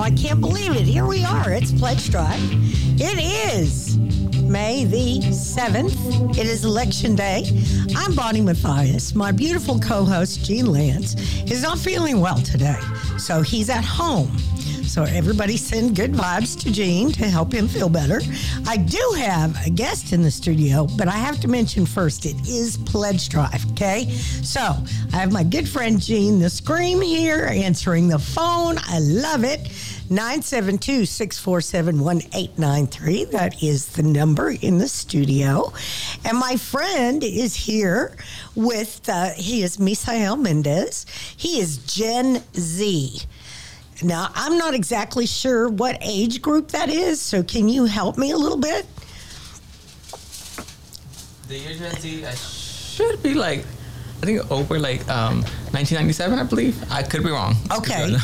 Wow, I can't believe it. Here we are. It's Pledge Drive. It is May the 7th. It is election day. I'm Bonnie Matthias. My beautiful co host, Gene Lantz, is not feeling well today, so he's at home. So everybody send good vibes to Gene to help him feel better. I do have a guest in the studio, but I have to mention first it is Pledge Drive, okay? So I have my good friend Gene the Scream here answering the phone. I love it. 972 647 1893. That is the number in the studio. And my friend is here with, uh, he is Misael Mendez. He is Gen Z. Now, I'm not exactly sure what age group that is, so can you help me a little bit? The year Gen Z uh, should be like, I think over like um, 1997, I believe. I could be wrong. Okay.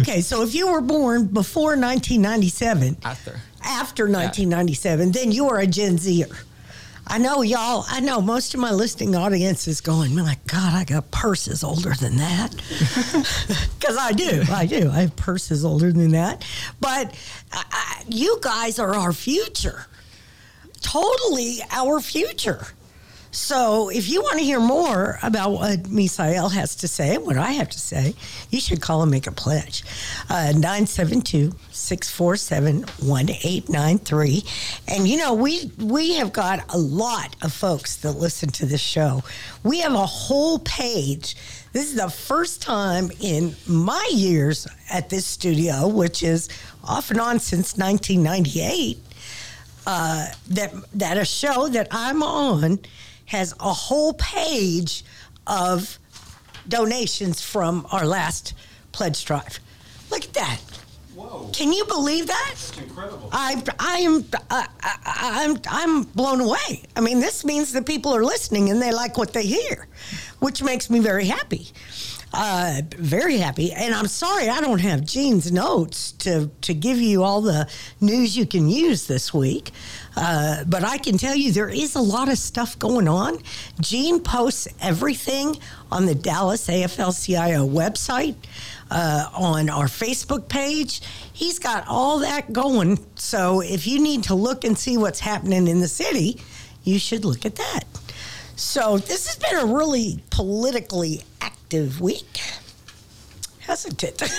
okay, so if you were born before 1997, after after 1997, then you are a Gen Zer. I know y'all, I know most of my listening audience is going, my God, I got purses older than that. Because I do, I do. I have purses older than that. But I, you guys are our future, totally our future. So if you want to hear more about what Misael has to say, what I have to say, you should call and make a pledge. Uh, 972 647 1893. And you know, we we have got a lot of folks that listen to this show. We have a whole page. This is the first time in my years at this studio, which is off and on since 1998, uh, that that a show that I'm on has a whole page of donations from our last pledge drive. Look at that. Whoa. Can you believe that? That's incredible. I, I am I, I, I'm I'm blown away. I mean, this means that people are listening and they like what they hear, which makes me very happy. Uh, very happy. And I'm sorry I don't have Gene's notes to, to give you all the news you can use this week. Uh, but I can tell you there is a lot of stuff going on. Gene posts everything on the Dallas AFL CIO website, uh, on our Facebook page. He's got all that going. So if you need to look and see what's happening in the city, you should look at that. So this has been a really politically active week, hasn't it?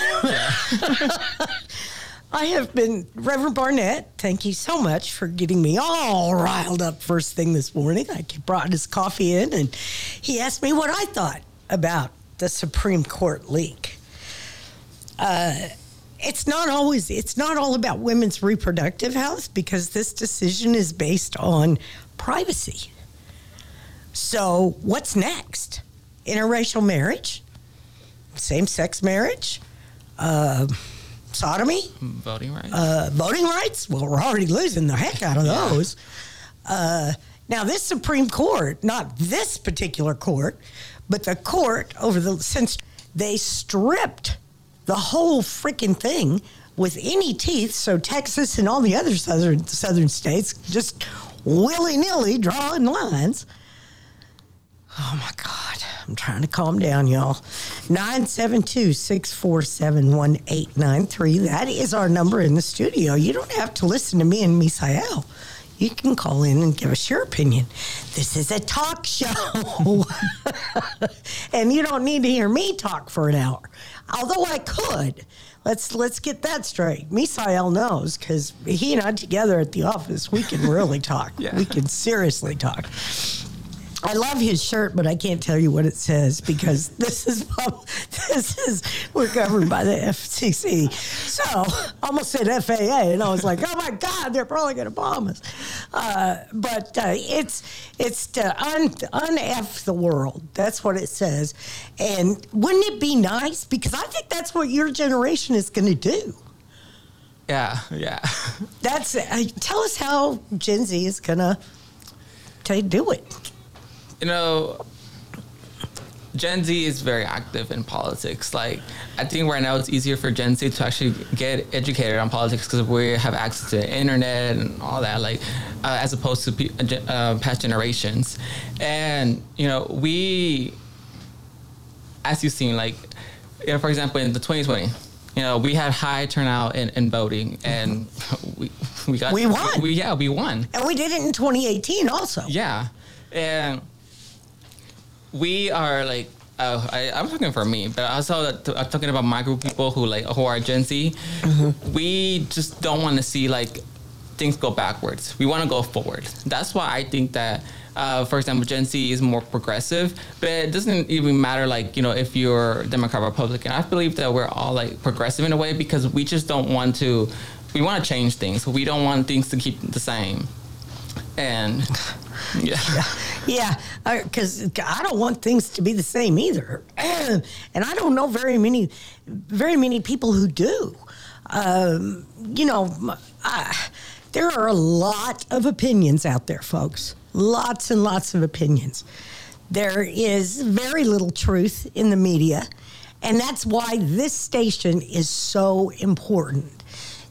I have been, Reverend Barnett, thank you so much for getting me all riled up first thing this morning. I brought his coffee in and he asked me what I thought about the Supreme Court leak. Uh, it's not always, it's not all about women's reproductive health because this decision is based on privacy. So, what's next? Interracial marriage, same sex marriage, uh, sodomy, voting rights. Uh, voting rights. Well, we're already losing the heck out of those. Uh, now, this Supreme Court, not this particular court, but the court over the since they stripped the whole freaking thing with any teeth. So Texas and all the other southern southern states just willy nilly drawing lines. Oh my God. I'm trying to calm down, y'all. 972 647 1893. That is our number in the studio. You don't have to listen to me and Misael. You can call in and give us your opinion. This is a talk show. and you don't need to hear me talk for an hour. Although I could. Let's let's get that straight. Misael knows because he and I together at the office, we can really talk. yeah. We can seriously talk. I love his shirt, but I can't tell you what it says because this is this is we're governed by the FCC. So I almost said FAA, and I was like, oh my God, they're probably going to bomb us. Uh, but uh, it's it's to un unf the world. That's what it says. And wouldn't it be nice? Because I think that's what your generation is going to do. Yeah, yeah. That's uh, tell us how Gen Z is going to do it you know, Gen Z is very active in politics. Like, I think right now it's easier for Gen Z to actually get educated on politics because we have access to the internet and all that, like, uh, as opposed to uh, past generations. And, you know, we, as you've seen, like, you know, for example, in the 2020 you know, we had high turnout in, in voting, and we we got We won. We, yeah, we won. And we did it in 2018 also. Yeah, and we are like. Uh, I, I'm talking for me, but also I'm talking about my group of people who like who are Gen Z. We just don't want to see like things go backwards. We want to go forward. That's why I think that, uh, for example, Gen Z is more progressive. But it doesn't even matter like you know if you're Democrat or Republican. I believe that we're all like progressive in a way because we just don't want to. We want to change things. We don't want things to keep the same. And yeah. Yeah, because I don't want things to be the same either, and I don't know very many, very many people who do. Um, you know, I, there are a lot of opinions out there, folks. Lots and lots of opinions. There is very little truth in the media, and that's why this station is so important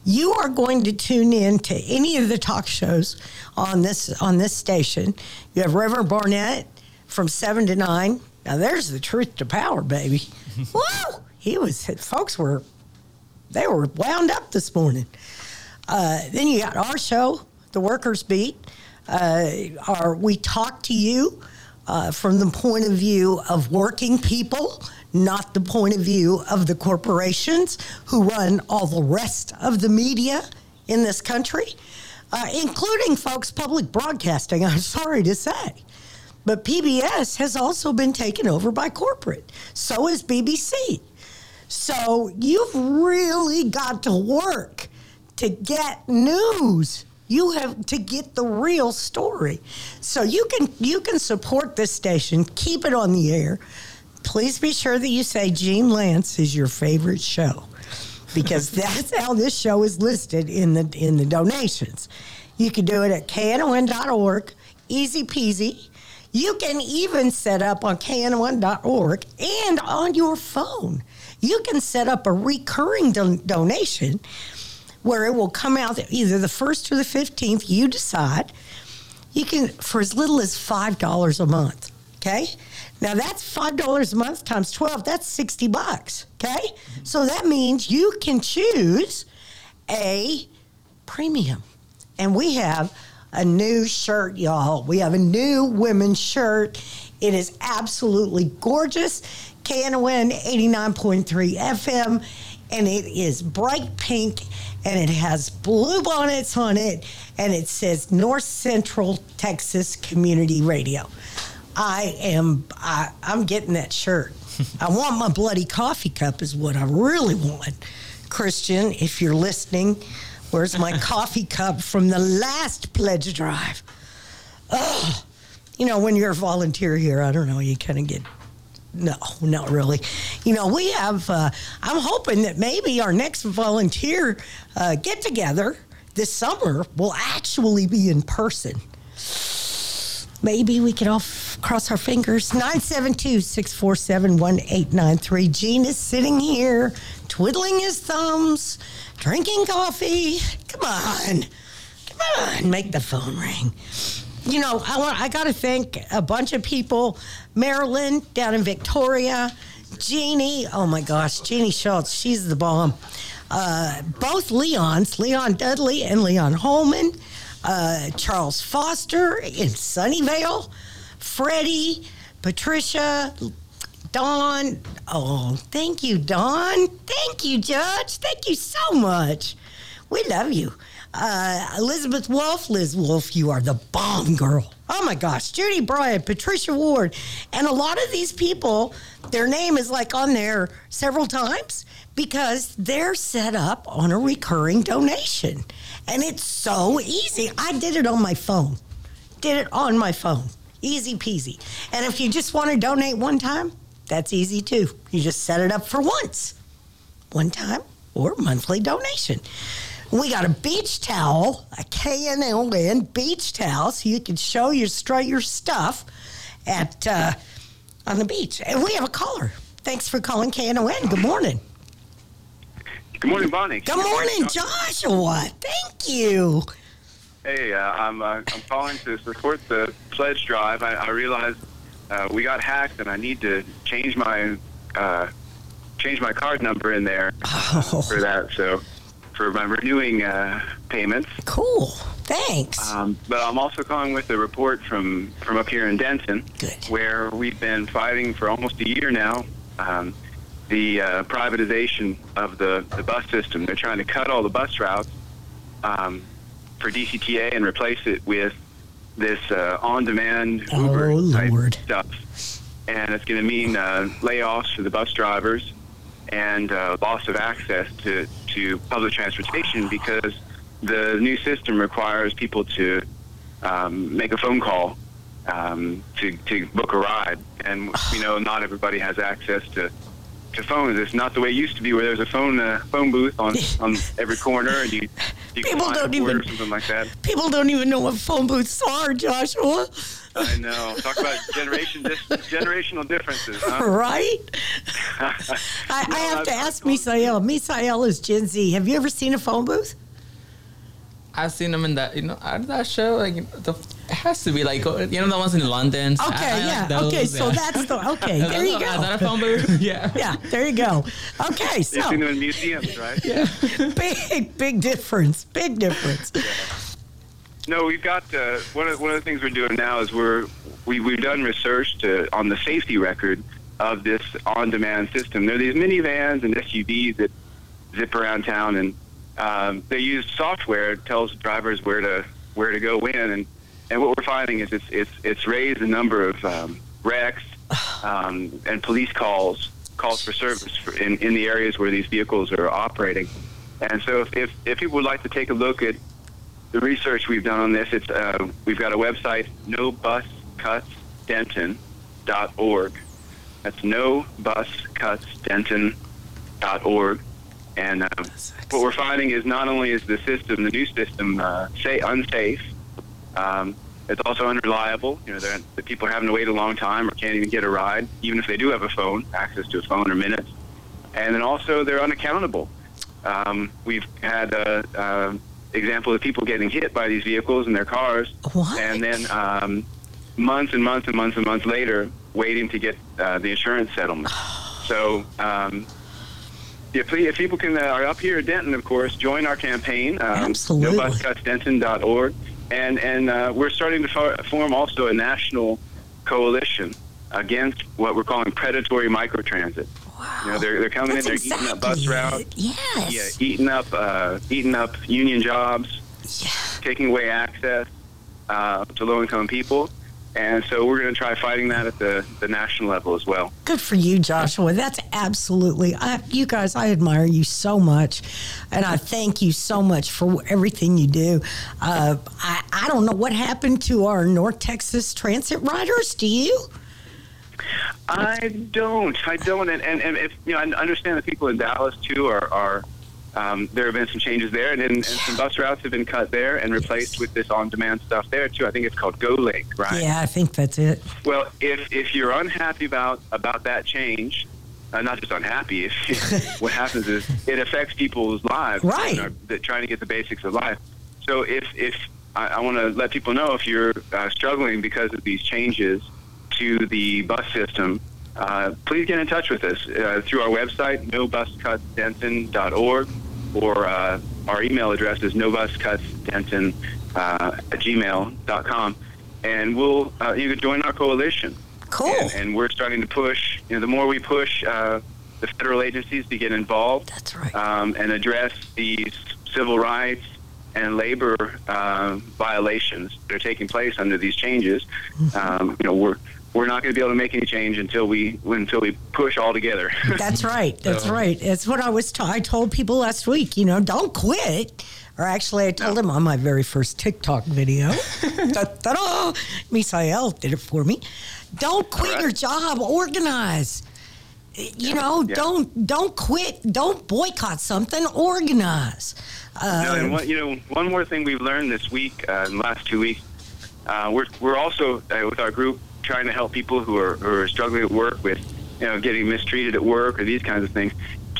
you are going to tune in to any of the talk shows on this on this station. You have Reverend Barnett from seven to nine. Now there's the truth to power, baby. Whoa! He was folks were they were wound up this morning. Uh, then you got our show, the Workers Beat. Uh, our, we talk to you uh, from the point of view of working people not the point of view of the corporations who run all the rest of the media in this country, uh, including folks public broadcasting. I'm sorry to say. But PBS has also been taken over by corporate. So is BBC. So you've really got to work to get news. You have to get the real story. So you can you can support this station, keep it on the air please be sure that you say Gene Lantz is your favorite show because that's how this show is listed in the in the donations. You can do it at knon.org, easy peasy. You can even set up on knon.org and on your phone. You can set up a recurring don- donation where it will come out either the 1st or the 15th, you decide. You can for as little as $5 a month, okay? Now that's five dollars a month times twelve. That's sixty bucks. Okay, so that means you can choose a premium, and we have a new shirt, y'all. We have a new women's shirt. It is absolutely gorgeous. KNON 89.3 FM, and it is bright pink and it has blue bonnets on it, and it says North Central Texas Community Radio. I am I, I'm getting that shirt. I want my bloody coffee cup is what I really want. Christian, if you're listening, where's my coffee cup from the last pledge drive? Oh, you know, when you're a volunteer here, I don't know, you kind of get no, not really. You know, we have. Uh, I'm hoping that maybe our next volunteer uh, get together this summer will actually be in person maybe we could all cross our fingers. 972 647 1893. Gene is sitting here twiddling his thumbs, drinking coffee. Come on. Come on. Make the phone ring. You know, I, want, I got to thank a bunch of people. Marilyn down in Victoria. Jeannie, oh my gosh, Jeannie Schultz, she's the bomb. Uh, both Leons, Leon Dudley and Leon Holman uh, Charles Foster in Sunnyvale, Freddie, Patricia, Dawn. Oh, thank you, Dawn. Thank you, Judge. Thank you so much. We love you. Uh, Elizabeth Wolf, Liz Wolf, you are the bomb girl. Oh my gosh, Judy Bryant, Patricia Ward, and a lot of these people, their name is like on there several times because they're set up on a recurring donation. And it's so easy. I did it on my phone. Did it on my phone. Easy peasy. And if you just want to donate one time, that's easy too. You just set it up for once, one time or monthly donation. We got a beach towel, a KNON beach towel, so you can show your strut your stuff at uh, on the beach. And we have a caller. Thanks for calling KNON. Good morning. Good morning, Bonnie. Good morning, Joshua. Thank you. Hey, uh, I'm uh, I'm calling to support the pledge drive. I, I realize uh, we got hacked, and I need to change my uh, change my card number in there Oh. for that. So for my renewing uh, payments. Cool. Thanks. Um, but I'm also calling with a report from, from up here in Denton, Good. where we've been fighting for almost a year now um, the uh, privatization of the, the bus system. They're trying to cut all the bus routes um, for DCTA and replace it with this uh, on-demand Oh, Uber type stuff. And it's going to mean uh, layoffs for the bus drivers and uh, loss of access to, to public transportation because the new system requires people to um, make a phone call um, to, to book a ride. And we know not everybody has access to, to phones. It's not the way it used to be where there's a phone uh, phone booth on, on every corner and you, you People find don't even- or something like that. People don't even know what phone booths are, Joshua. I know. Talk about generation dis- generational differences, huh? Right? I, I No, have to I've- ask Misael. Misael is Gen Z. Have you ever seen a phone booth? I've seen them in that, you know, out of that show. Like, the, it has to be like, you know, the ones in London. Okay, I- I like yeah. those, okay, so yeah. that's the okay. There you Is that a go. phone booth? yeah. Yeah, there you go. Okay, You've so seen them in museums, right? Yeah. big, big difference. Big difference. No, we've got uh, one of one of the things we're doing now is we're we, we've done research to on the safety record of this on-demand system. There are these minivans and SUVs that zip around town, and um, they use software that tells drivers where to where to go when, and and what we're finding is it's it's it's raised the number of um, wrecks um, and police calls calls for service for in, in the areas where these vehicles are operating. And so if, if, if people would like to take a look at the research we've done on this, it's uh, we've got a website, nobuscutsdenton.org. That's nobuscutsdenton.org. And uh, what we're finding is not only is the system, the new system, uh, say unsafe, um, it's also unreliable. You know, the people are having to wait a long time or can't even get a ride, even if they do have a phone, access to a phone or minutes. And then also they're unaccountable. Um, we've had a, a example of people getting hit by these vehicles in their cars, What? and then um, months and months and months and months later, waiting to get uh, the insurance settlement. So. Um, if, if people can uh, are up here at Denton, of course, join our campaign. Um, Absolutely. NoBusCutsDenton.org, and and uh, we're starting to for, form also a national coalition against what we're calling predatory microtransit. Wow. You know, they're they're coming That's in, they're eating up bus exactly routes. Yes. yeah, eating up uh, eating up union jobs, Yeah. taking away access uh, to low income people, and so we're going to try fighting that at the the national level as well. Good for you, Joshua. That's absolutely. I, you guys, I admire you so much, and I thank you so much for everything you do. Uh, I, I don't know what happened to our North Texas transit riders. Do you? I don't. I don't. And, and, and if you know, I understand the people in Dallas too are. are um, there have been some changes there, and, and some bus routes have been cut there and replaced with this on-demand stuff there too. I think it's called GoLink, right? Yeah, I think that's it. Well, if if you're unhappy about about that change, uh, not just unhappy, if what happens is it affects people's lives, Right. You know, trying to get the basics of life. So if if I, I want to let people know if you're uh, struggling because of these changes to the bus system, uh, please get in touch with us uh, through our website, nobuscutsdenton.org, or uh, our email address is nobuscutsdenton uh, at gmail.com. And we'll uh, you can join our coalition. Cool. And, and we're starting to push. You know, the more we push uh, the federal agencies to get involved That's right. um, and address these civil rights and labor uh, violations that are taking place under these changes, um, you know, we're we're not going to be able to make any change until we until we push all together. That's right. That's So- right. That's what I was. T- I told people last week. You know, don't quit. Or actually, I told them on my very first TikTok video. Ta-da! Misael did it for me. Don't quit right. your job. Organize. You know, Yeah. don't don't quit. Don't boycott something. Organize. Uh, No, and one, you know, one more thing we've learned this week, uh, in the last two weeks, uh, we're we're also uh, with our group trying to help people who are who are struggling at work with, you know, getting mistreated at work or these kinds of things.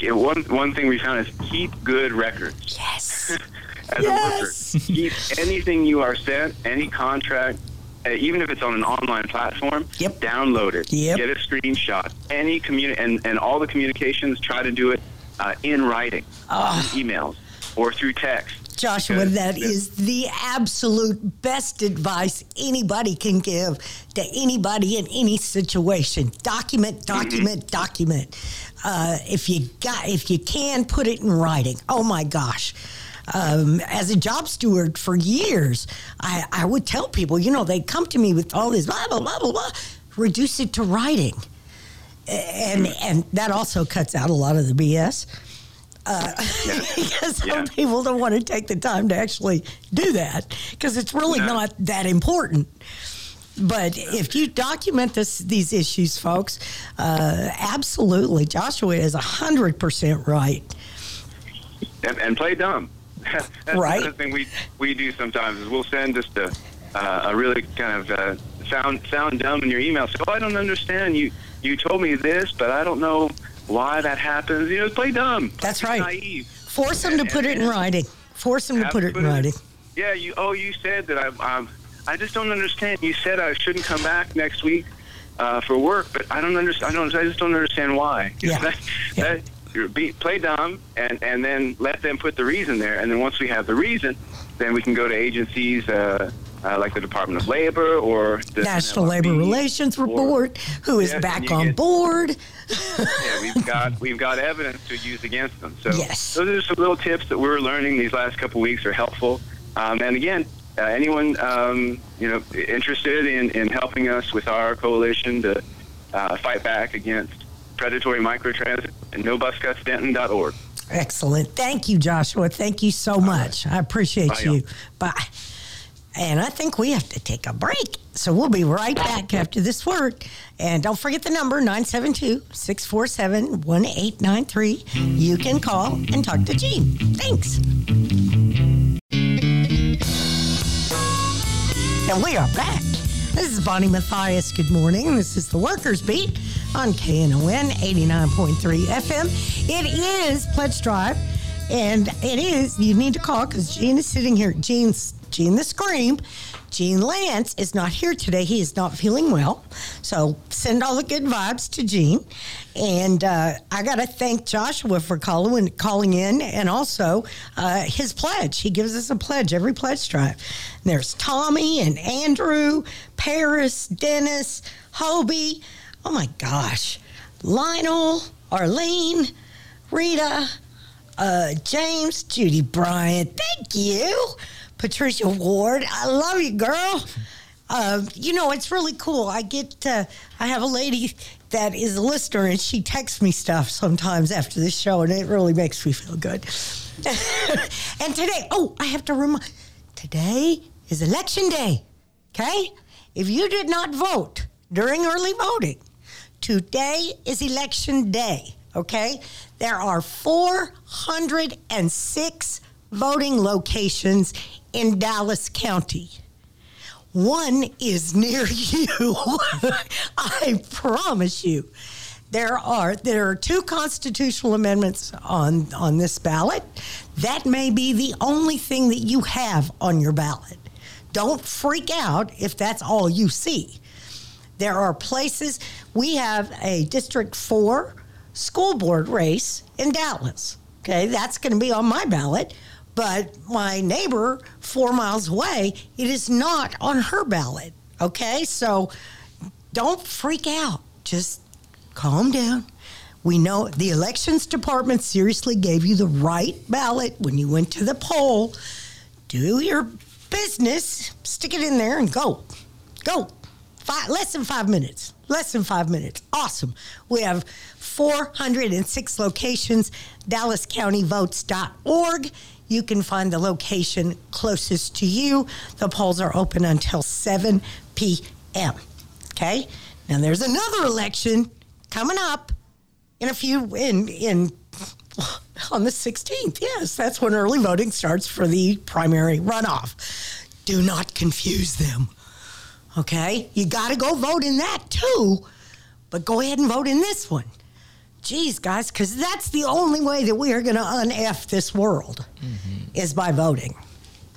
One one thing we found is keep good records yes. as Yes. a worker. Keep anything you are sent, any contract, uh, even if it's on an online platform, Yep. download it. Yep. Get a screenshot. Any communi- and, and all the communications, try to do it uh, in writing, emails, or through text. Joshua, Because- that is the absolute best advice anybody can give to anybody in any situation. Document, document, document. Uh, if you got, if you can, put it in writing. Oh my gosh. Um, as a job steward for years, I, I would tell people, you know, they come to me with all this blah blah blah blah blah. Reduce it to writing, and and that also cuts out a lot of the BS because some Yeah. people don't want to take the time to actually do that because it's really No. not that important. But if you document this, these issues, folks, uh, absolutely, Joshua is hundred percent right. and, and play dumb. That's Right. another thing we we do sometimes is we'll send just a uh, a really kind of uh, sound sound dumb in your email. So oh, I don't understand you. You told me this, but I don't know why that happens. You know, play dumb. That's right. Naive. Force them to put it in writing. Force them to put it in writing. Yeah. You. Oh, you said that I'm. I'm I just don't understand. You said I shouldn't come back next week uh, for work, but I don't understand. I don't. I just don't understand why. Yeah. that, Yeah. that, be, play dumb and and then let them put the reason there, and then once we have the reason, then we can go to agencies. Uh, uh, like the Department of Labor or the National Labor Relations Board, who is Yeah, back on get- board. yeah, we've got we've got evidence to use against them. So Yes. those are some little tips that we're learning these last couple weeks are helpful. Um, and again, uh, anyone um, you know interested in, in helping us with our coalition to uh, fight back against predatory microtransit and nobuscutsdenton.org. Excellent. Thank you, Joshua. Thank you so much. I appreciate Bye, you. y'all. Bye. And I think we have to take a break. So we'll be right back after this word. And don't forget the number 972 647 1893. You can call and talk to Gene. Thanks. And we are back. This is Bonnie Matthias. Good morning. This is the Workers Beat on KNON 89.3 FM. It is Pledge Drive, and it is, you need to call because Gene is sitting here. Gene's, Gene the Scream. Gene Lantz is not here today. He is not feeling well. So send all the good vibes to Gene. And uh, I got to thank Joshua for calling, calling in and also uh, his pledge. He gives us a pledge every pledge drive. And there's Tommy and Andrew, Paris, Dennis, Hobie. Oh my gosh. Lionel, Arlene, Rita, uh, James, Judy Bryant. Thank you. Patricia Ward. I love you, girl. Um, you know, it's really cool. I get, uh, I have a lady that is a listener and she texts me stuff sometimes after this show and it really makes me feel good. and today, oh, I have to remind, today is election day. Okay? If you did not vote during early voting, today is election day. Okay? There are 406 voting locations in Dallas County. One is near you. I promise you. There are there are two constitutional amendments on on this ballot. That may be the only thing that you have on your ballot. Don't freak out if that's all you see. There are places we have a District 4 school board race in Dallas. Okay, that's going to be on my ballot, but my neighbor 4 miles away, it is not on her ballot. Okay? So don't freak out. Just calm down. We know the elections department seriously gave you the right ballot when you went to the poll. Do your business, stick it in there and go. Go. Five, less than five minutes. Less than five minutes. Awesome. We have 406 locations. DallasCountyVotes.org. You can find the location closest to you. The polls are open until 7 p.m. Okay? Now there's another election coming up in a few in in on the 16th. Yes, that's when early voting starts for the primary runoff. Do not confuse them. Okay? You got to go vote in that too, but go ahead and vote in this one. Geez, guys, because that's the only way that we are going to un-F this world is by voting.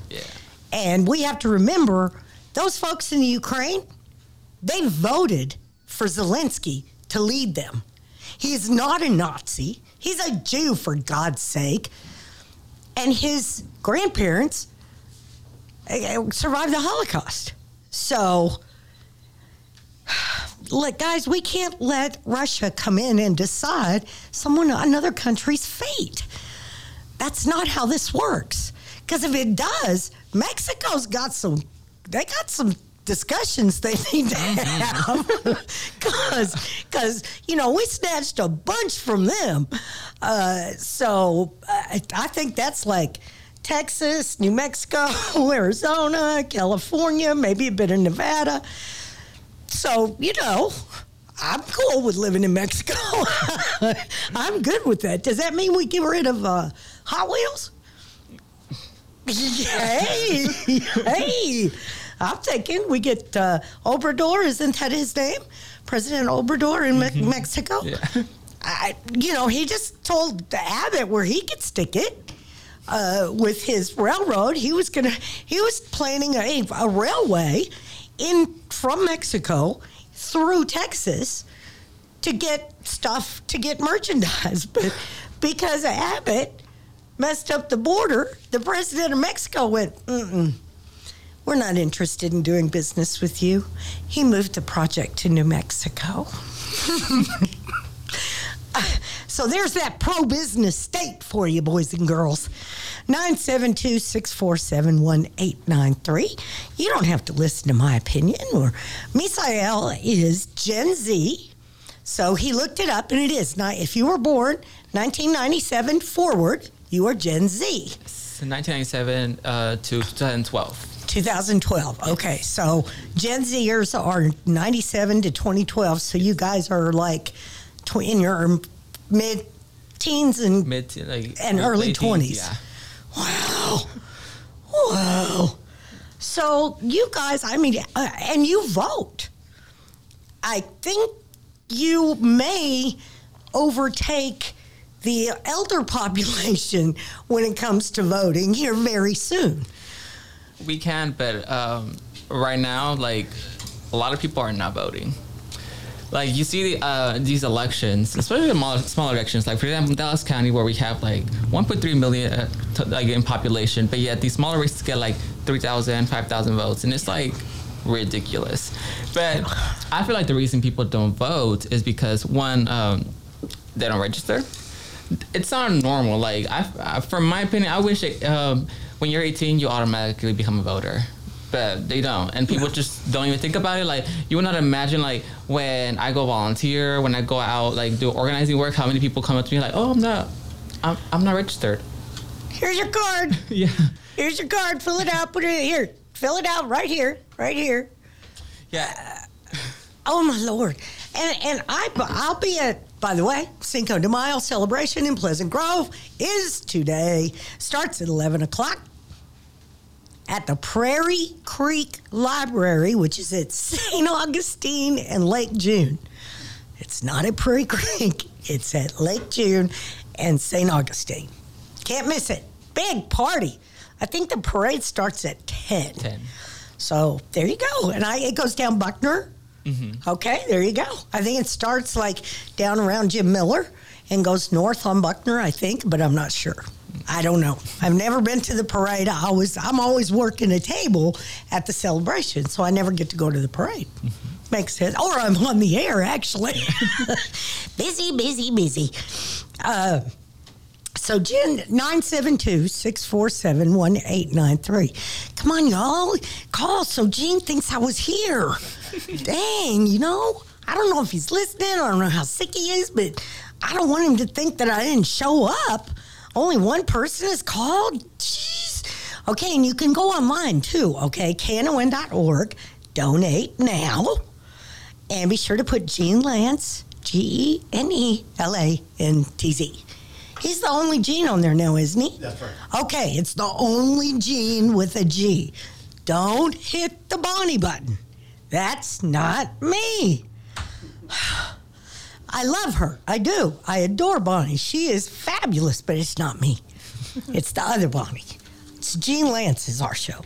Yeah. And we have to remember those folks in the Ukraine, they voted for Zelensky to lead them. He is not a Nazi. He's a Jew, for God's sake. And his grandparents eh, survived the Holocaust. So, look, guys, we can't let Russia come in and decide someone, another country's fate. That's not how this works. Because if it does, Mexico's got some, they got some discussions they need to have because because you know we snatched a bunch from them uh, so I, I think that's like texas new mexico arizona california maybe a bit of nevada so you know i'm cool with living in mexico i'm good with that does that mean we get rid of uh, hot wheels hey hey I'm thinking we get uh, Obrador. Isn't that his name? President Obrador in Me- Mexico. Yeah. I, you know, he just told Abbott where he could stick it uh, with his railroad. He was gonna. He was planning a, a railway in from Mexico through Texas to get stuff to get merchandise, but because Abbott messed up the border, the president of Mexico went, Mm-mm, we're not interested in doing business with you. He moved the project to New Mexico. so there's that pro business state for you, boys and girls. 972 647 1893. You don't have to listen to my opinion. Or Misael is Gen Z. So he looked it up, and it is. Now, if you were born 1997 forward, you are Gen Z. 1997 uh, to 2012. 2012. Okay, so Gen Zers are 97 to 2012. So you guys are like in your mid teens and Mid like And early 20s. Yeah. wow, wow. So you guys, I mean, uh, and you vote. I think you may overtake the elder population when it comes to voting here very soon. We can, but um, right now, like a lot of people are not voting. Like you see uh, these elections, especially the small, elections. Like for example, Dallas County, where we have like 1.3 million uh, t- like in population, but yet these smaller races get like 3,000, 5,000 votes, and it's like ridiculous. But I feel like the reason people don't vote is because one, um, they don't register. It's not normal. Like I, I from my opinion, I wish it, um, when you're 18, you automatically become a voter. But they don't, and people just don't even think about it. Like you would not imagine, like when I go volunteer, when I go out, like do organizing work, how many people come up to me like, "Oh, I'm not, I'm, I'm not registered." Here's your card. Yeah, Here's your card. Fill it out. Put it here. Fill it out right here. Right here. yeah. Oh my lord! And and I I'll be at. By the way, Cinco de Mayo celebration in Pleasant Grove is today. Starts at eleven o'clock at the Prairie Creek Library, which is at St. Augustine and Lake June. It's not at Prairie Creek. It's at Lake June and St. Augustine. Can't miss it. Big party. I think the parade starts at 10. Ten. So there you go. And I, it goes down Buckner. Mm-hmm. Okay, there you go. I think it starts like down around Jim Miller and goes north on Buckner, I think, but I'm not sure. I don't know. I've never been to the parade. I always, I'm always working a table at the celebration, so I never get to go to the parade. Makes sense. Or I'm on the air, actually. busy, busy, busy. Uh, so Jen, 972-647-1893. Come on, y'all. Call so Gene thinks I was here. Dang, you know? I don't know if he's listening. I don't know how sick he is, but I don't want him to think that I didn't show up. Only one person is called? Jeez. Okay, and you can go online too, okay? KNON.org. Donate now. And be sure to put Gene Lantz, G E N E L A N T Z. He's the only Gene on there now, isn't he? That's right. Okay, it's the only Gene with a G. Don't hit the Bonnie button. That's not me. I love her. I do. I adore Bonnie. She is fabulous, but it's not me. It's the other Bonnie. It's Gene Lantz is our show.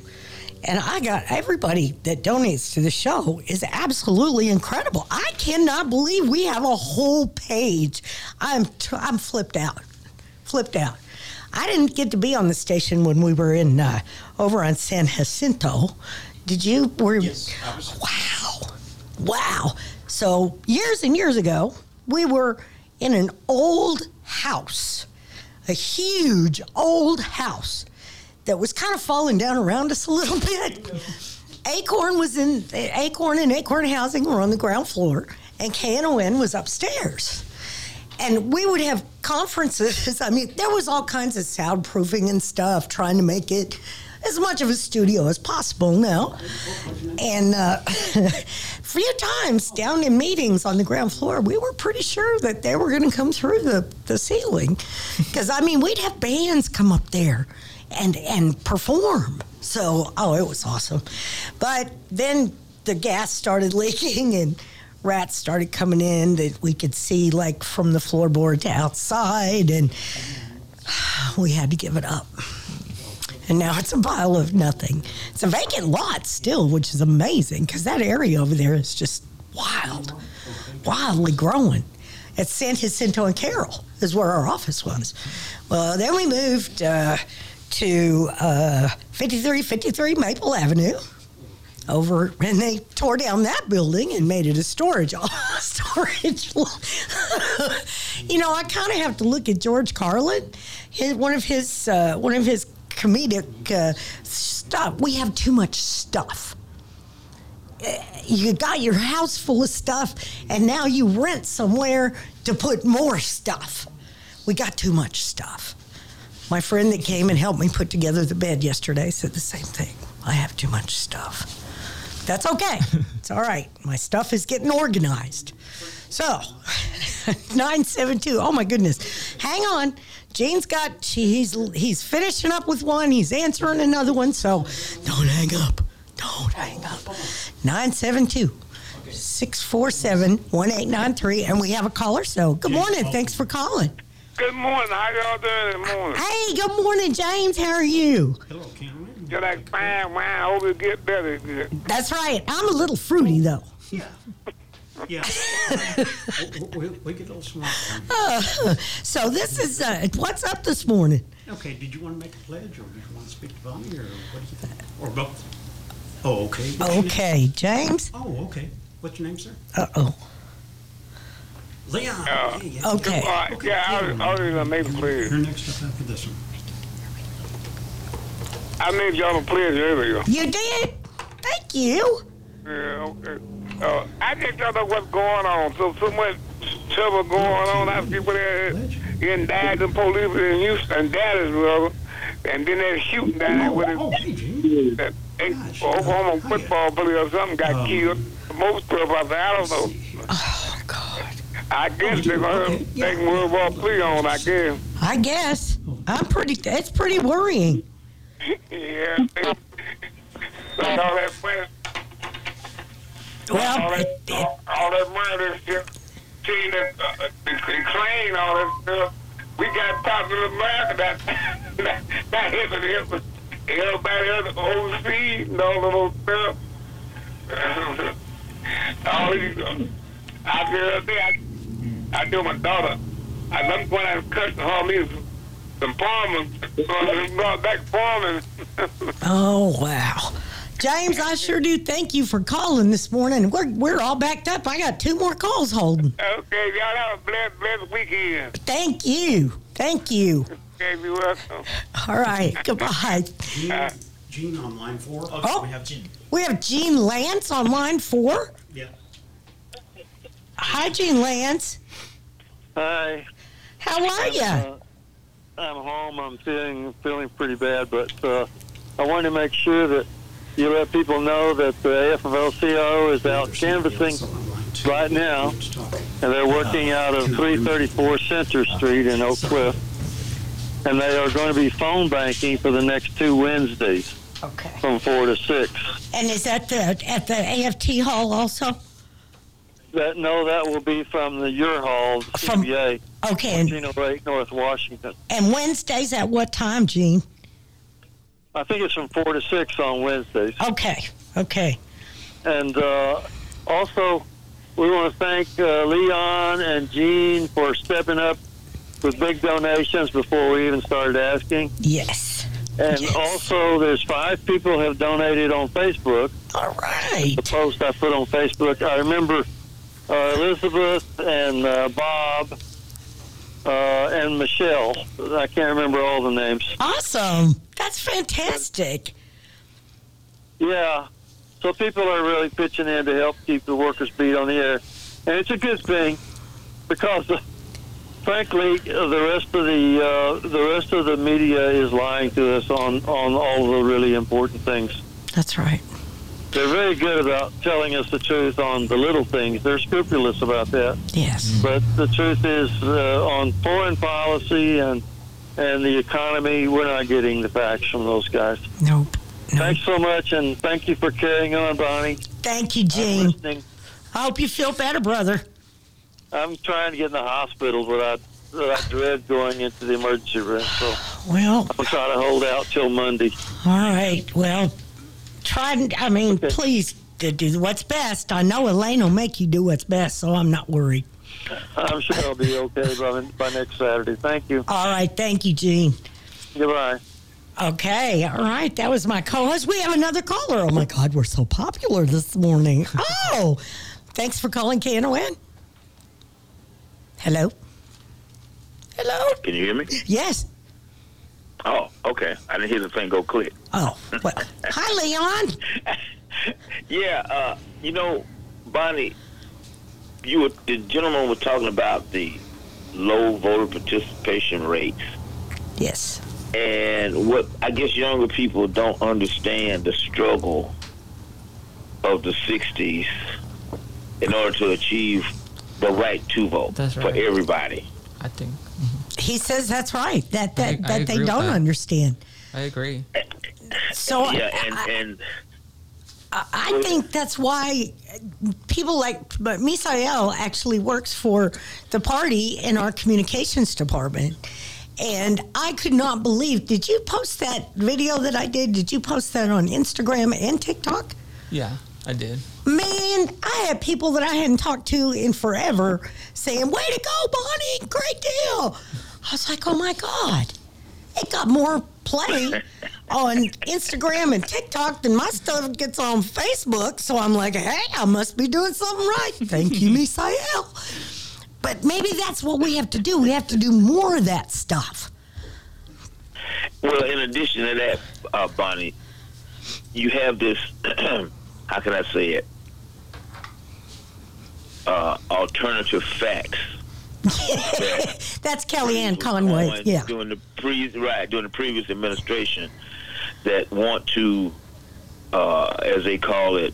And I got everybody that donates to the show is absolutely incredible. I cannot believe we have a whole page. I'm t- I'm flipped out, flipped out. I didn't get to be on the station when we were in uh, over on San Jacinto. Did you? Were Yes, wow, wow. So years and years ago, we were in an old house, a huge old house that was kind of falling down around us a little bit. Acorn was in Acorn and Acorn Housing were on the ground floor, and KNON was upstairs. And we would have conferences. I mean, there was all kinds of soundproofing and stuff, trying to make it as much of a studio as possible now. And uh, a few times down in meetings on the ground floor, we were pretty sure that they were going to come through the, the ceiling. Because, I mean, we'd have bands come up there and, and perform. So, oh, it was awesome. But then the gas started leaking and rats started coming in that we could see like from the floorboard to outside and we had to give it up and now it's a pile of nothing. It's a vacant lot still which is amazing because that area over there is just wild. Wildly growing. At san jacinto and carroll is where our office was. Well then we moved uh, to uh, 5353 maple avenue over and they tore down that building and made it a storage storage you know i kind of have to look at george carlin his, one of his uh, one of his comedic uh, stuff we have too much stuff you got your house full of stuff and now you rent somewhere to put more stuff we got too much stuff my friend that came and helped me put together the bed yesterday said the same thing i have too much stuff that's okay. it's all right. My stuff is getting organized. So, 972. Oh my goodness. Hang on. Gene's got he's he's finishing up with one, he's answering another one, so don't hang up. Don't hang up. 972 647 1893 and we have a caller. So, good morning. Thanks for calling. Good morning. How y'all doing this morning? Hey, good morning, James. How are you? Hello, Cameron. You're like fine wine. Hope it get better. That's right. I'm a little fruity though. Yeah. Yeah. we, we, we get a little smart. So this is uh, what's up this morning. Okay, did you want to make a pledge or did you want to speak to Bonnie or what do you think? Or both? Oh, okay. What's? Okay, James. Oh, okay. What's your name, sir? Uh oh. Leon. Yeah. yeah, yeah. Okay. All right. Yeah, I was, I was gonna make a pledge. You're next up after this one. I made y'all a pledge earlier. You did? Thank you. Yeah, okay. Uh, I just don't know what's going on. So, so much trouble going on. I see people there getting died in police in Houston and Dallasville, and then they're shooting down there Oh, with oh, it. That ex- Oklahoma yeah. football player or something got Um, killed. Most stuff, I said, I don't know. Oh God. I guess they're gonna okay, yeah. take World War Three on. I guess. I guess I'm pretty. It's pretty worrying. Yeah. Like all that money, all Well, that, it, all, all that money, seeing that, uh, the, the claim, all that stuff. We got popular America that that that hit it hit us. Everybody else overseas and all those stuff. all these, uh, I feel that I, I do my daughter. I, I'm going out and cut her me some farmers. So brought back farming. oh wow, James, I sure do thank you for calling this morning. We're we're all backed up. I got two more calls holding. Okay, y'all have a blessed, blessed weekend. Thank you. Thank you. Okay, be welcome. All right. Goodbye. Gene, Gene on line four. Oh. We have Gene. We have Gene Lantz on line four. Yeah. Hi, Gene Lantz. Hi. How are you? Uh, I'm home. I'm feeling feeling pretty bad, but uh, I wanted to make sure that you let people know that the AFL-CIO is out canvassing right now, and they're working out of 334 Center Street in Oak Cliff, and they are going to be phone banking for the next two Wednesdays Okay. from four to six. And is that the at the AFT hall also? That no, that will be from the Your Hall, From- CBA, Okay. And, 1408 North Washington. and Wednesdays at what time, Gene? I think it's from four to six on Wednesdays. Okay. Okay. And uh, also, we want to thank uh, Leon and Gene for stepping up with big donations before we even started asking. Yes. And Yes. also, there's five people have donated on Facebook. All right. The post I put on Facebook. I remember uh, Elizabeth and uh, Bob uh, and Michelle. I can't remember all the names. Awesome. That's fantastic. Yeah. So people are really pitching in to help keep the workers beat on the air, and it's a good thing because, frankly, the rest of the uh, the rest of the media is lying to us on on all the really important things. That's right. They're very good about telling us the truth on the little things. They're scrupulous about that. Yes. But the truth is, uh, on foreign policy and and the economy, we're not getting the facts from those guys. Nope. No. Thanks so much, and thank you for carrying on, Bonnie. Thank you, I'm Gene. listening. I hope you feel better, brother. I'm trying to get in the hospital, but I, but I dread going into the emergency room. So Well, I'll try to hold out till Monday. all right. Well, try. I mean, Okay. please to do what's best. I know Elaine will make you do what's best, so I'm not worried. I'm sure I'll be okay by, by next Saturday. Thank you. All right. Thank you, Gene. Goodbye. Okay, all right. That was my co-host. We have another caller. Oh my God, we're so popular this morning. Oh, thanks for calling KNON. Hello. Hello. Can you hear me? Yes. Oh, okay. I didn't hear the thing go click. Oh, well. Hi, Leon. Yeah, uh, you know, Bonnie, you were, the gentleman was talking about the low voter participation rates. Yes. And what I guess younger people don't understand the struggle of the 60s in order to achieve the right to vote That's for everybody. I think He says that's right. That that I- I that they don't that. understand. I agree. So Yeah, I, and, and I think that's why people like but Misael actually works for the party in our communications department. And I could not believe. Did you post that video that I did? Did you post that on Instagram and TikTok? Yeah, I did. Man, I had people that I hadn't talked to in forever saying, Way to go, Bonnie, great deal. I was like, Oh my God. It got more play on Instagram and TikTok than my stuff gets on Facebook. So I'm like, Hey, I must be doing something right. Thank you, Misael. But maybe that's what we have to do. We have to do more of that stuff. Well, in addition to that, uh, Bonnie, you have this. how can I say it? Uh, alternative facts. That's Kellyanne Conway. on Yeah. During the pre right during the previous administration, that want to, uh, as they call it,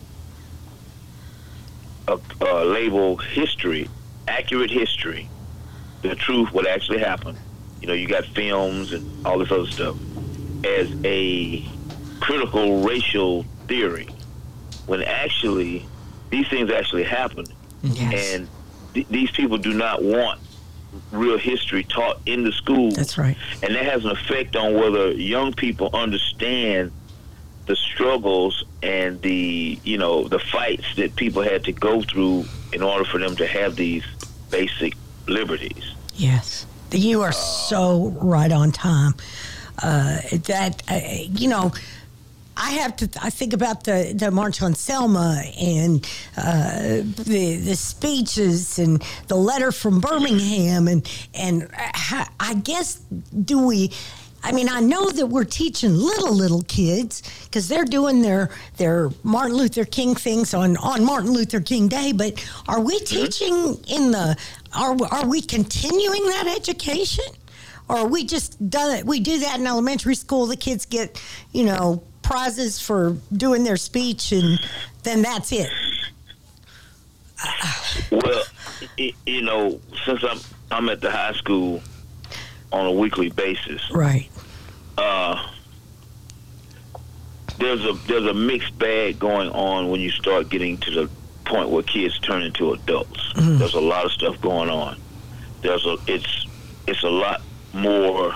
uh, uh, label history, accurate history, the truth, what actually happened. You know, you got films and all this other stuff as a critical racial theory, when actually these things actually happened, Yes. and th- these people do not want real history taught in the schools That's right. and that has an effect on whether young people understand the struggles and the you know the fights that people had to go through in order for them to have these basic liberties. Yes, you are so right on time. Uh, that uh, you know, I have to. I think about the the March on Selma and uh, the the speeches and the letter from Birmingham and and I I guess do we. I mean, I know that we're teaching little little kids because they're doing their their Martin Luther King things on on Martin Luther King Day. But are we teaching in the are are we continuing that education, or are we just done it? We do that in elementary school. The kids get you know prizes for doing their speech, and then that's it. Well, you know, since I'm I'm at the high school on a weekly basis, Right. uh, there's a there's a mixed bag going on when you start getting to the point where kids turn into adults. There's a lot of stuff going on. There's a it's it's a lot more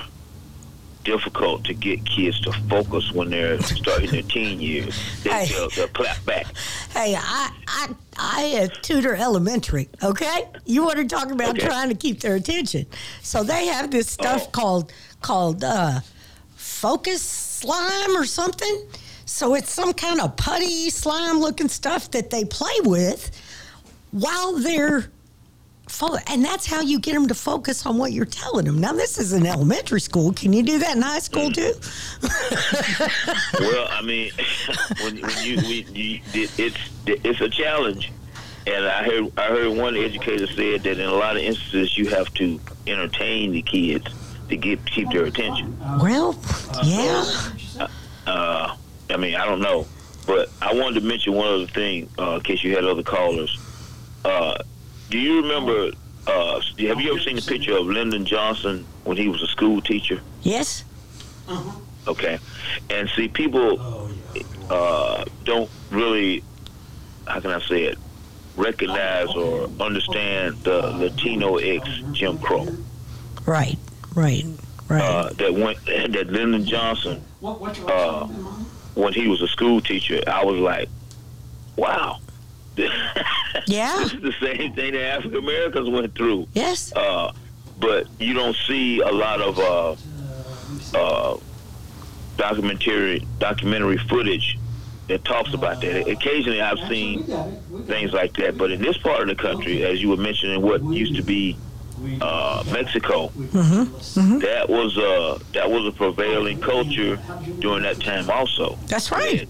difficult to get kids to focus when they're starting their teen years. They, Hey. they'll, they'll clap back. Hey, I, I, I tutor elementary. Okay, you want to talk about Okay. trying to keep their attention? So they have this stuff Oh. called called uh, focus slime or something. So it's some kind of putty slime looking stuff that they play with while they're. Fo- and that's how you get them to focus on what you're telling them. Now, this is an elementary school. Can you do that in high school too? well, I mean, when, when you, we, you it, it's it's a challenge, and I heard I heard one educator said that in a lot of instances you have to entertain the kids to get keep their attention. Well, yeah. Uh, I mean, I don't know, but I wanted to mention one other thing uh, in case you had other callers. Do you remember? Uh, have you ever seen a picture of Lyndon Johnson when he was a school teacher? Yes. Uh-huh. Okay, and see, people Oh, uh, don't really, how can I say it, recognize or understand the Latino ex Jim Crow Right. Right. Right. uh, that went that Lyndon Johnson What, what's Uh, last name, Mom? when he was a school teacher. I was like, wow. Yeah. this is the same thing that African Americans went through. yes. Uh, but you don't see a lot of uh, uh, documentary documentary footage that talks about that. Occasionally, I've seen got it. We got things like that, but in this part of the country, as you were mentioning, what used to be uh, Mexico, we- Mhm. that was uh, that was a prevailing culture during that time. Also, That's right.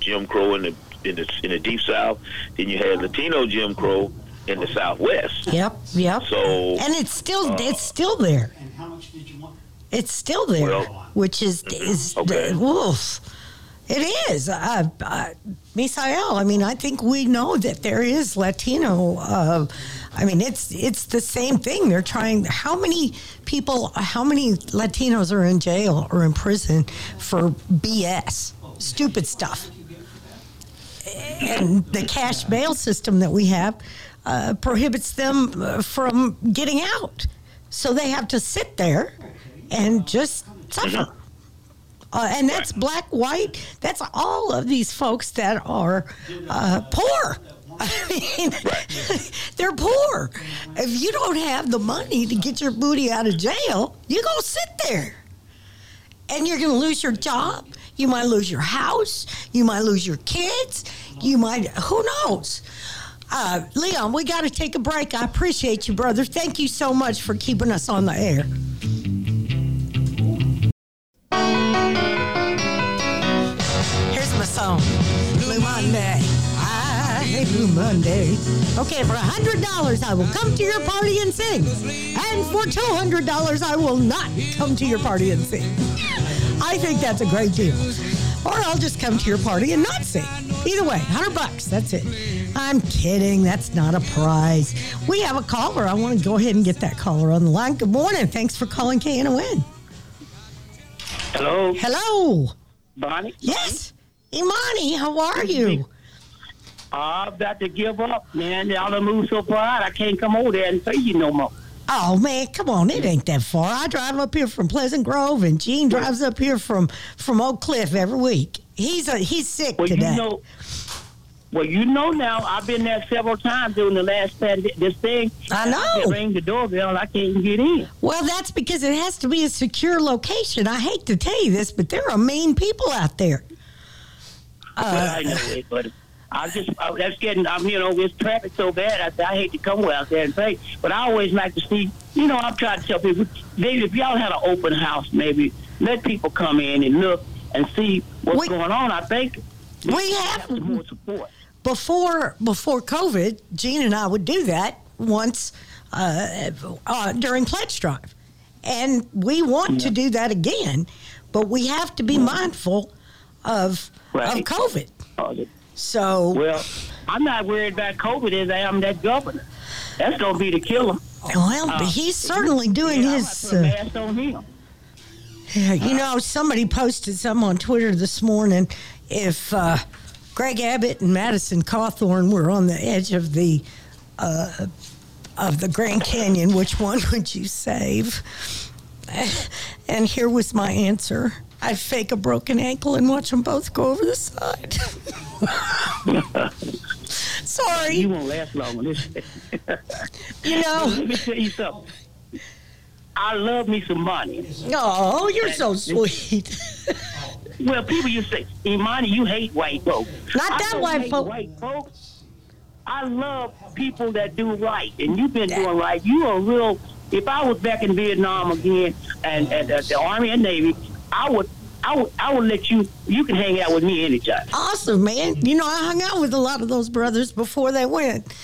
Jim Crow and the in the in the deep South, then you had Latino Jim Crow in the Southwest. Yep. Yep. So And it's still uh, it's still there. And how much did you want? It's still there, Well- which is is Okay. wolf. It is. Uh, uh, Misael, I mean, I think we know that there is Latino. Uh, I mean, it's it's the same thing. They're trying. How many people? How many Latinos are in jail or in prison for BS, stupid stuff? And the cash bail system that we have uh, prohibits them uh, from getting out, so they have to sit there and just suffer. Uh, and that's black, white. That's all of these folks that are uh, poor. I mean, they're poor. If you don't have the money to get your booty out of jail, you're going to sit there. And you're going to lose your job. You might lose your house. You might lose your kids. You might, who knows? Uh, Leon, we got to take a break. I appreciate you, brother. Thank you so much for keeping us on the air. Here's my song, Blue Monday. Blue Monday. Okay, for hundred dollars, I will come to your party and sing, and for two hundred dollars, I will not come to your party and sing. I think that's a great deal. Or I'll just come to your party and not sing. Either way, hundred bucks. That's it. I'm kidding. That's not a prize. We have a caller. I want to go ahead and get that caller on the line. Good morning. Thanks for calling K and KNON. Hello, Hello. Bonnie. Yes. Imani, how are you? I've got to give up, man. Y'all done moved so far out, I can't come over there and pay you no more. Oh man, come on! It ain't that far. I drive up here from Pleasant Grove, and Gene drives up here from from Oak Cliff every week. He's a he's sick Well, today. you know. Well, you know now. I've been there several times during the last pand- this thing. I They know. ring the doorbell, and I can't get in. Well, that's because it has to be a secure location. I hate to tell you this, but there are mean people out there. well, I uh, know it, but I just I, that's getting. I'm you know it's traffic so bad. I, I hate to come out there and pay, but I always like to see. You know, I'm trying to tell people, maybe if y'all had an open house, maybe let people come in and look and see what's We- going on. I think We have more support. before before COVID, Gene and I would do that once uh, uh, during pledge drive, and we want to do that again, but we have to be mindful of of Right. COVID. So Well, I'm not worried about COVID as I am that governor. That's going to be the killer. well, Uh, he's certainly doing yeah, his. I'm Uh, put a mask on him. Yeah, you know, somebody posted something on Twitter this morning. If uh, Greg Abbott and Madison Cawthorn were on the edge of the uh, of the Grand Canyon, which one would you save? And here was my answer. I'd fake a broken ankle and watch them both go over the side. Sorry. You won't last long on this. You know, Let me tell you something. I love me some money. oh, you're so sweet. Well, people used to say, Imani, you hate white folks. Not I that white hate folk. White folks. I love people that do right, and you've been doing right. You are real. If I was back in Vietnam again, and, and uh, the Army and Navy, I would, I would, I would let you. You can hang out with me anytime. Awesome, man. You know, I hung out with a lot of those brothers before they went,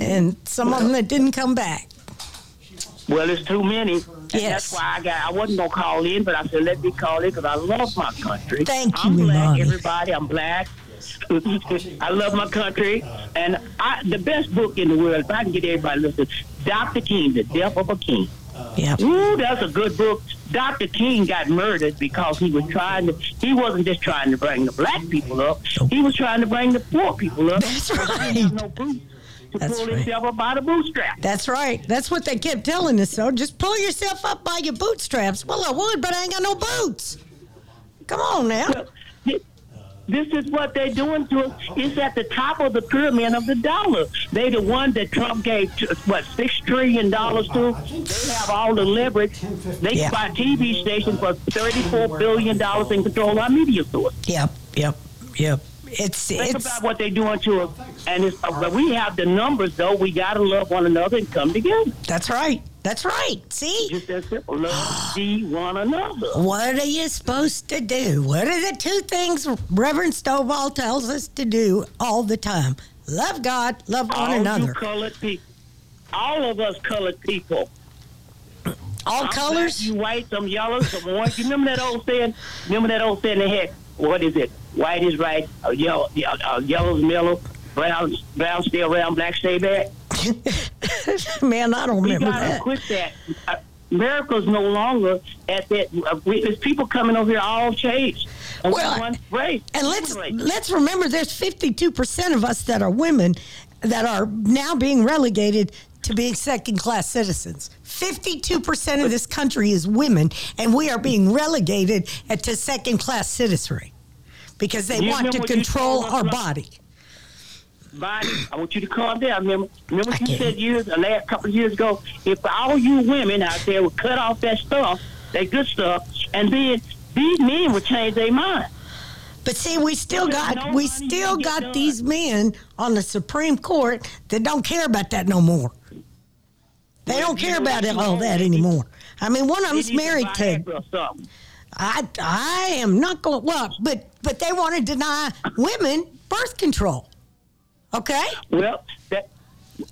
and some of them that didn't come back. Well, it's too many. And Yes. That's why I got. I wasn't gonna call in, but I said let me call in because I love my country. Thank I'm you, black. Imani. Everybody, I'm black. I love my country, and I, the best book in the world. If I can get everybody to listen, Dr. King, The Death of a King. Yeah. Ooh, that's a good book. Dr. King got murdered because he was trying to. He wasn't just trying to bring the black people up. He was trying to bring the poor people up. That's right. He no boots to That's pull right. himself up by the bootstrap. That's right. That's what they kept telling us. So just pull yourself up by your bootstraps. Well, I would, but I ain't got no boots. Come on now. This is what they're doing to us. It's at the top of the pyramid of the dollar. They're the one that Trump gave what six trillion dollars to. They have all the leverage. They Yeah. buy TV stations for thirty-four billion dollars and control our media source. Yep. Yep. Yep. It's Think it's about what they're doing to us. And it's, uh, but we have the numbers, though. We got to love one another and come together. that's right. That's right. See. Just that simple. Love see one another. What are you supposed to do? What are the two things Reverend Stovall tells us to do all the time? Love God, love one all another. you colored people. All of us colored people. All I'm colors. you white, some yellow, some orange. You remember that old saying? Remember that old saying they had? What is it? White is right, uh, yellow, uh, yellow's mellow, brown, brown stay around, black stay back. Man, I don't We remember gotta that. quit that. Uh, America's no longer at that. Uh, we, there's people coming over here all changed. And Well, race. And let's let's remember there's 52% of us that are women that are now being relegated to being second class citizens. 52% of this country is women and we are being relegated at- to second class citizenry because they You want to remember what you control our body. Bonnie, I want you to calm down. Remember, remember what I you said years, the last couple of years ago. If all you women out there would cut off that stuff, that good stuff, and then these men would change their mind. But see, we still got no we still got done. these men on the Supreme Court that don't care about that no more. They don't care about it, all that anymore. I mean, one of them's married to. Viagra or something. I I am not going. Well, but but they want to deny women birth control. Okay, Well, that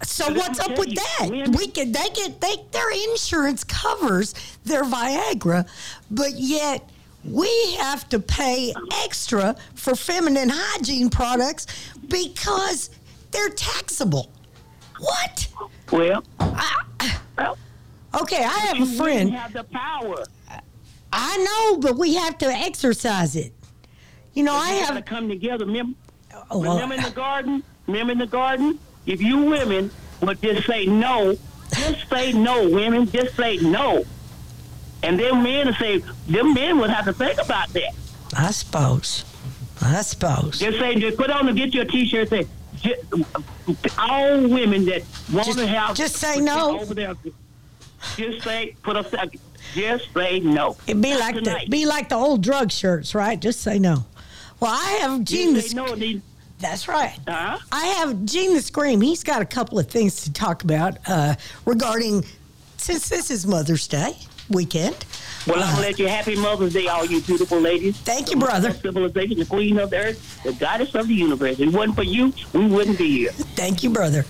so what's up with you, that? women- We can they get they their insurance covers their Viagra, but yet we have to pay extra for feminine hygiene products because they're taxable. What? well, I, well okay, I have a friend. have the power. I know, but we have to exercise it. You know, I You gotta come together. Remember, oh, well, remember in the garden. Remember in the garden. If you women would just say no, just say no, women. Just say no, and then men would say, them men would have to think about that. I suppose. I suppose. Just say, just put on and get your T-shirt. Say, ju- all women that want Just- to have just say no. over there. Just say, put a second. Just say no. It'd be like the be like the old drug shirts, right? Just say no. Well, I have Gene. Just The, no. Then, that's right. huh? I have Gene the Scream. He's got a couple of things to talk about uh, regarding since this is Mother's Day weekend. Well, I'm gonna let you happy Mother's Day, all you beautiful ladies. Thank you, brother. The civilization, the queen of the earth, the goddess of the universe. If it wasn't for you, we wouldn't be here. Thank you, brother.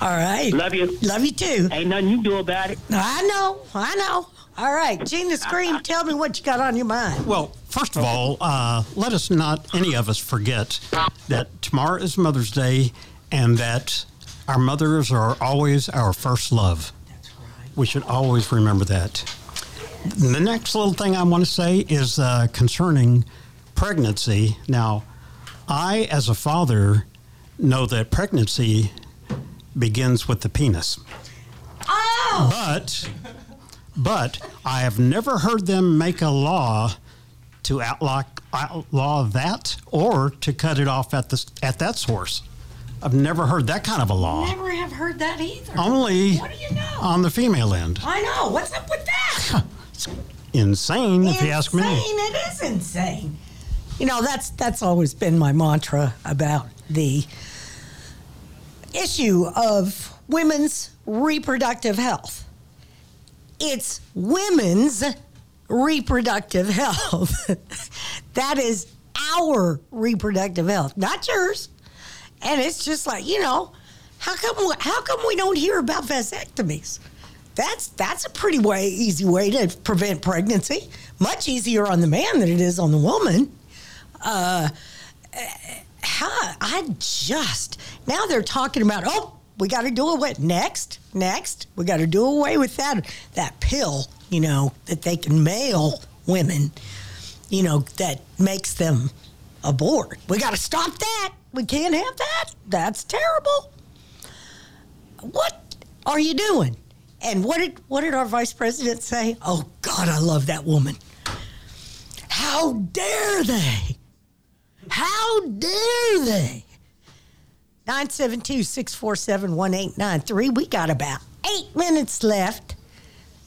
All right. Love you. Love you too. Ain't nothing you can do about it. I know. I know. All right, Gina Scream. Tell me what you got on your mind. Well, first of all, uh, let us not, any of us, forget that tomorrow is Mother's Day and that our mothers are always our first love. That's right. We should always remember that. The next little thing I want to say is uh, concerning pregnancy. Now, I, as a father, know that pregnancy begins with the penis. Oh, But but I have never heard them make a law to outlaw, outlaw that or to cut it off at the at that source. I've never heard that kind of a law. Never have heard that either. Only What do you know? on the female end. I know. What's up with that? Insane, if you ask me. Insane. It is insane. You know, that's that's always been my mantra about the issue of women's reproductive health. It's women's reproductive health. that is our reproductive health, not yours. And it's just like, you know, how come how come we don't hear about vasectomies? That's that's a pretty way easy way to prevent pregnancy. Much easier on the man than it is on the woman. Uh, how, I just now they're talking about oh we got to do away next next we got to do away with that that pill you know that they can mail women you know that makes them abort. We got to stop that. We can't have that. That's terrible. What are you doing? And what did what did our vice president say? Oh God, I love that woman. How dare they? How dare they? 972-647-1893. We got about eight minutes left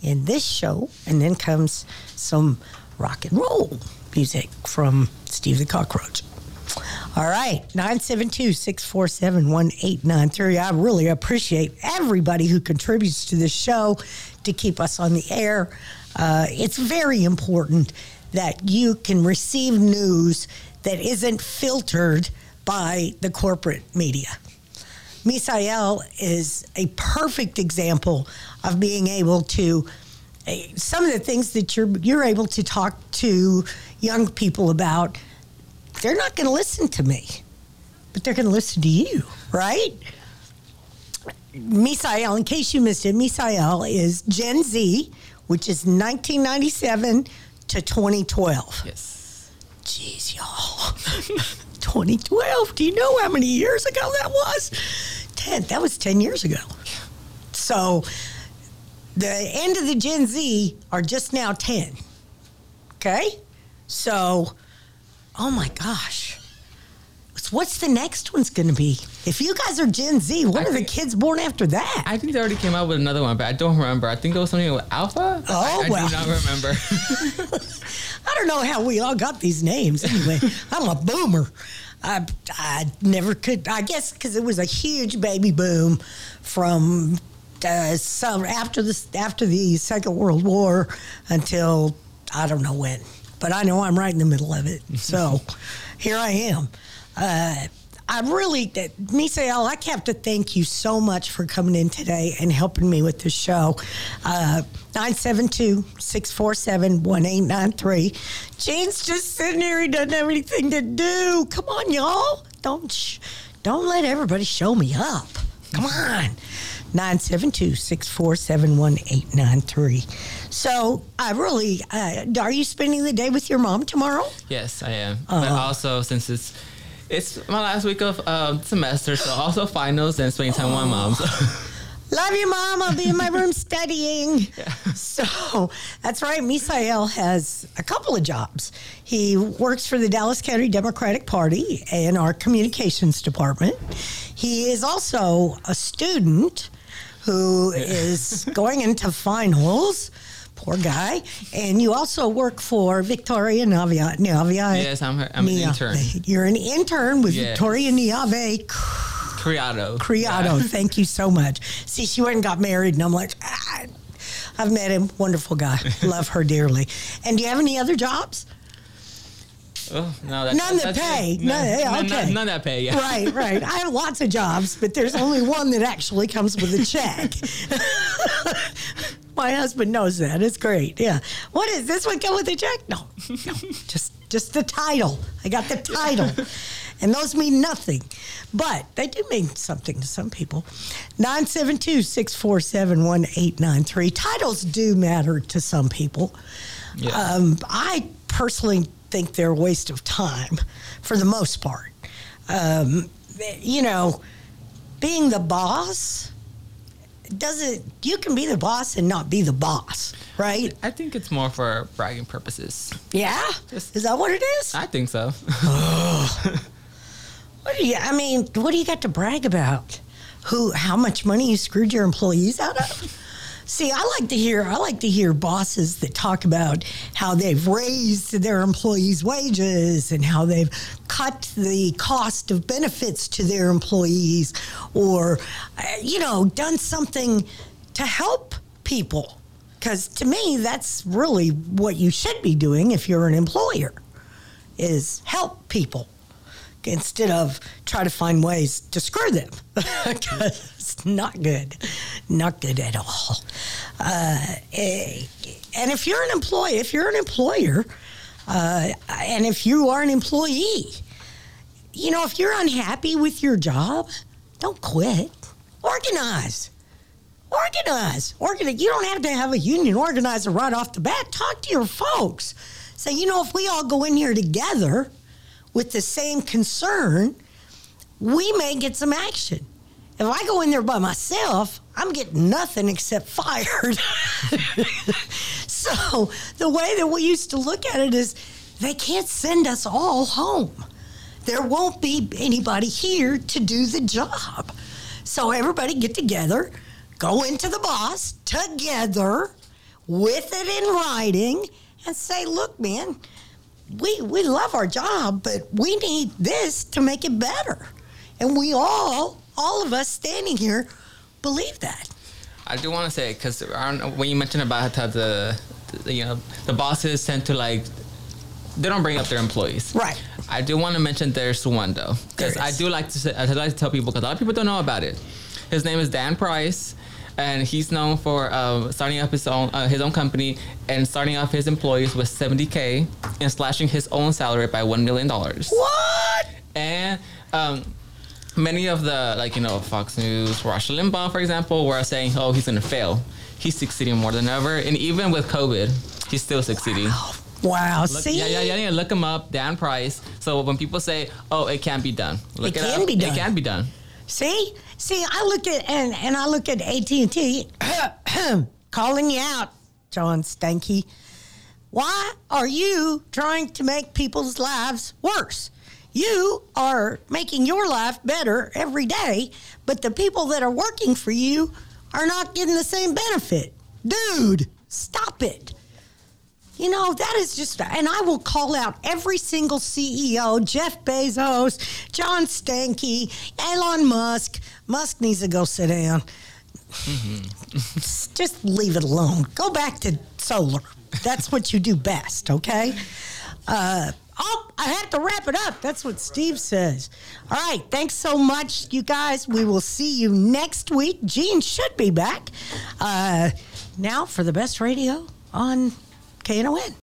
in this show, and then comes some rock and roll music from Steve the Cockroach. All right, 972 647 1893. I really appreciate everybody who contributes to this show to keep us on the air. Uh, it's very important that you can receive news that isn't filtered by the corporate media. Misael is a perfect example of being able to eh, some of the things that you're you're able to talk to young people about they're not going to listen to me but they're going to listen to you right Misael in case you missed it Misael is Gen Z which is 1997 to 2012 Yes. Jeez, y'all. 2012. Do you know how many years ago that was? 10. That was 10 years ago. So the end of the Gen Z are just now 10. Okay? So, oh my gosh. What's the next one's going to be? If you guys are Gen Z, what I are the kids born after that? I think they already came out with another one, but I don't remember. I think it was something with Alpha. Oh, I, I well. do not remember. I don't know how we all got these names. Anyway, I'm a boomer. I, I never could. I guess because it was a huge baby boom from uh, some after the after the Second World War until I don't know when. But I know I'm right in the middle of it. So here I am. Uh, I really, Misael, I have to thank you so much for coming in today and helping me with the show. Uh, 972 647 1893. Jane's just sitting here. He doesn't have anything to do. Come on, y'all. Don't, sh- don't let everybody show me up. Come on. 972 647 1893. So, I really, uh, are you spending the day with your mom tomorrow? yes, I am. But Uh-huh. also, since it's it's my last week of um, semester, so also finals and spending time with my mom. So. Love you, Mom. I'll be in my room studying. So that's right. Misael has a couple of jobs. He works for the Dallas County Democratic Party in our communications department. He is also a student who is going into finals. Poor guy. And you also work for Victoria Navia. Navia Yes, I'm her- I'm an intern. You're an intern with Yes. Victoria Neave Criado. Criado. Thank you so much. See, she went and got married, and I'm like, ah, I've met him. Wonderful guy. Love her dearly. And do you have any other jobs? Oh, no, that, None that that's pay. None- yeah, none, okay. none, none that pay. Yeah. Right, right. I have lots of jobs, but there's only one that actually comes with a check. My husband knows that. It's great. Yeah. What is this one come with a check? No, no. Just just the title. I got the title. And those mean nothing. But they do mean something to some people. 972 647 1893. Titles do matter to some people. Yeah. Um, I personally think they're a waste of time for the most part. Um, you know, being the boss doesn't, you can be the boss and not be the boss. right? I think it's more for bragging purposes. Yeah, Just- is that what it is? I think so. What do you? I mean, what do you got to brag about? Who? How much money you screwed your employees out of? See, I like to hear. I like to hear bosses that talk about how they've raised their employees' wages and how they've cut the cost of benefits to their employees, or uh, you know, done something to help people. Because to me, that's really what you should be doing if you're an employer, is help people instead of try to find ways to screw them. 'Cause it's not good, not good at all. Uh, eh, and if you're an employee, if you're an employer, uh, and if you are an employee, you know, if you're unhappy with your job, don't quit. Organize. Organize. Organize. You don't have to have a union organizer right off the bat. Talk to your folks. Say, you know, if we all go in here together with the same concern, we may get some action. If I go in there by myself, I'm getting nothing except fired. so the way that we used to look at it is they can't send us all home. There won't be anybody here to do the job. So everybody get together, go into the boss together with it in writing and say, look, man, we we love our job, but we need this to make it better. And we all, all of us standing here, believe that. I do want to say because when you mentioned about how the, the you know the bosses tend to like they don't bring up their employees. Right. I do want to mention there's one though because I do like to say, I like to tell people because a lot of people don't know about it. His name is Dan Price. And he's known for uh, starting up his own uh, his own company and starting off his employees with 70k and slashing his own salary by one million dollars. What? And um, many of the like you know Fox News, Rush Limbaugh, for example, were saying, "Oh, he's gonna fail." He's succeeding more than ever, and even with COVID, he's still succeeding. Wow. Look, See? yeah, yeah, yeah, yeah. Look him up, Dan Price. So when people say, "Oh, it can't be done," look It it, can up. be done. It can be done. See, see, I look at and and I look at AT and T, calling you out, John Stankey. Why are you trying to make people's lives worse? You are making your life better every day, but the people that are working for you are not getting the same benefit. Dude, stop it. You know, that is just, and I will call out every single CEO Jeff Bezos, John Stankey, Elon Musk. Musk needs to go sit down. just leave it alone. Go back to solar. That's what you do best, okay? Uh, oh, I have to wrap it up. That's what Steve says. All right. Thanks so much, you guys. We will see you next week. Gene should be back. Uh, now for the best radio on KNON.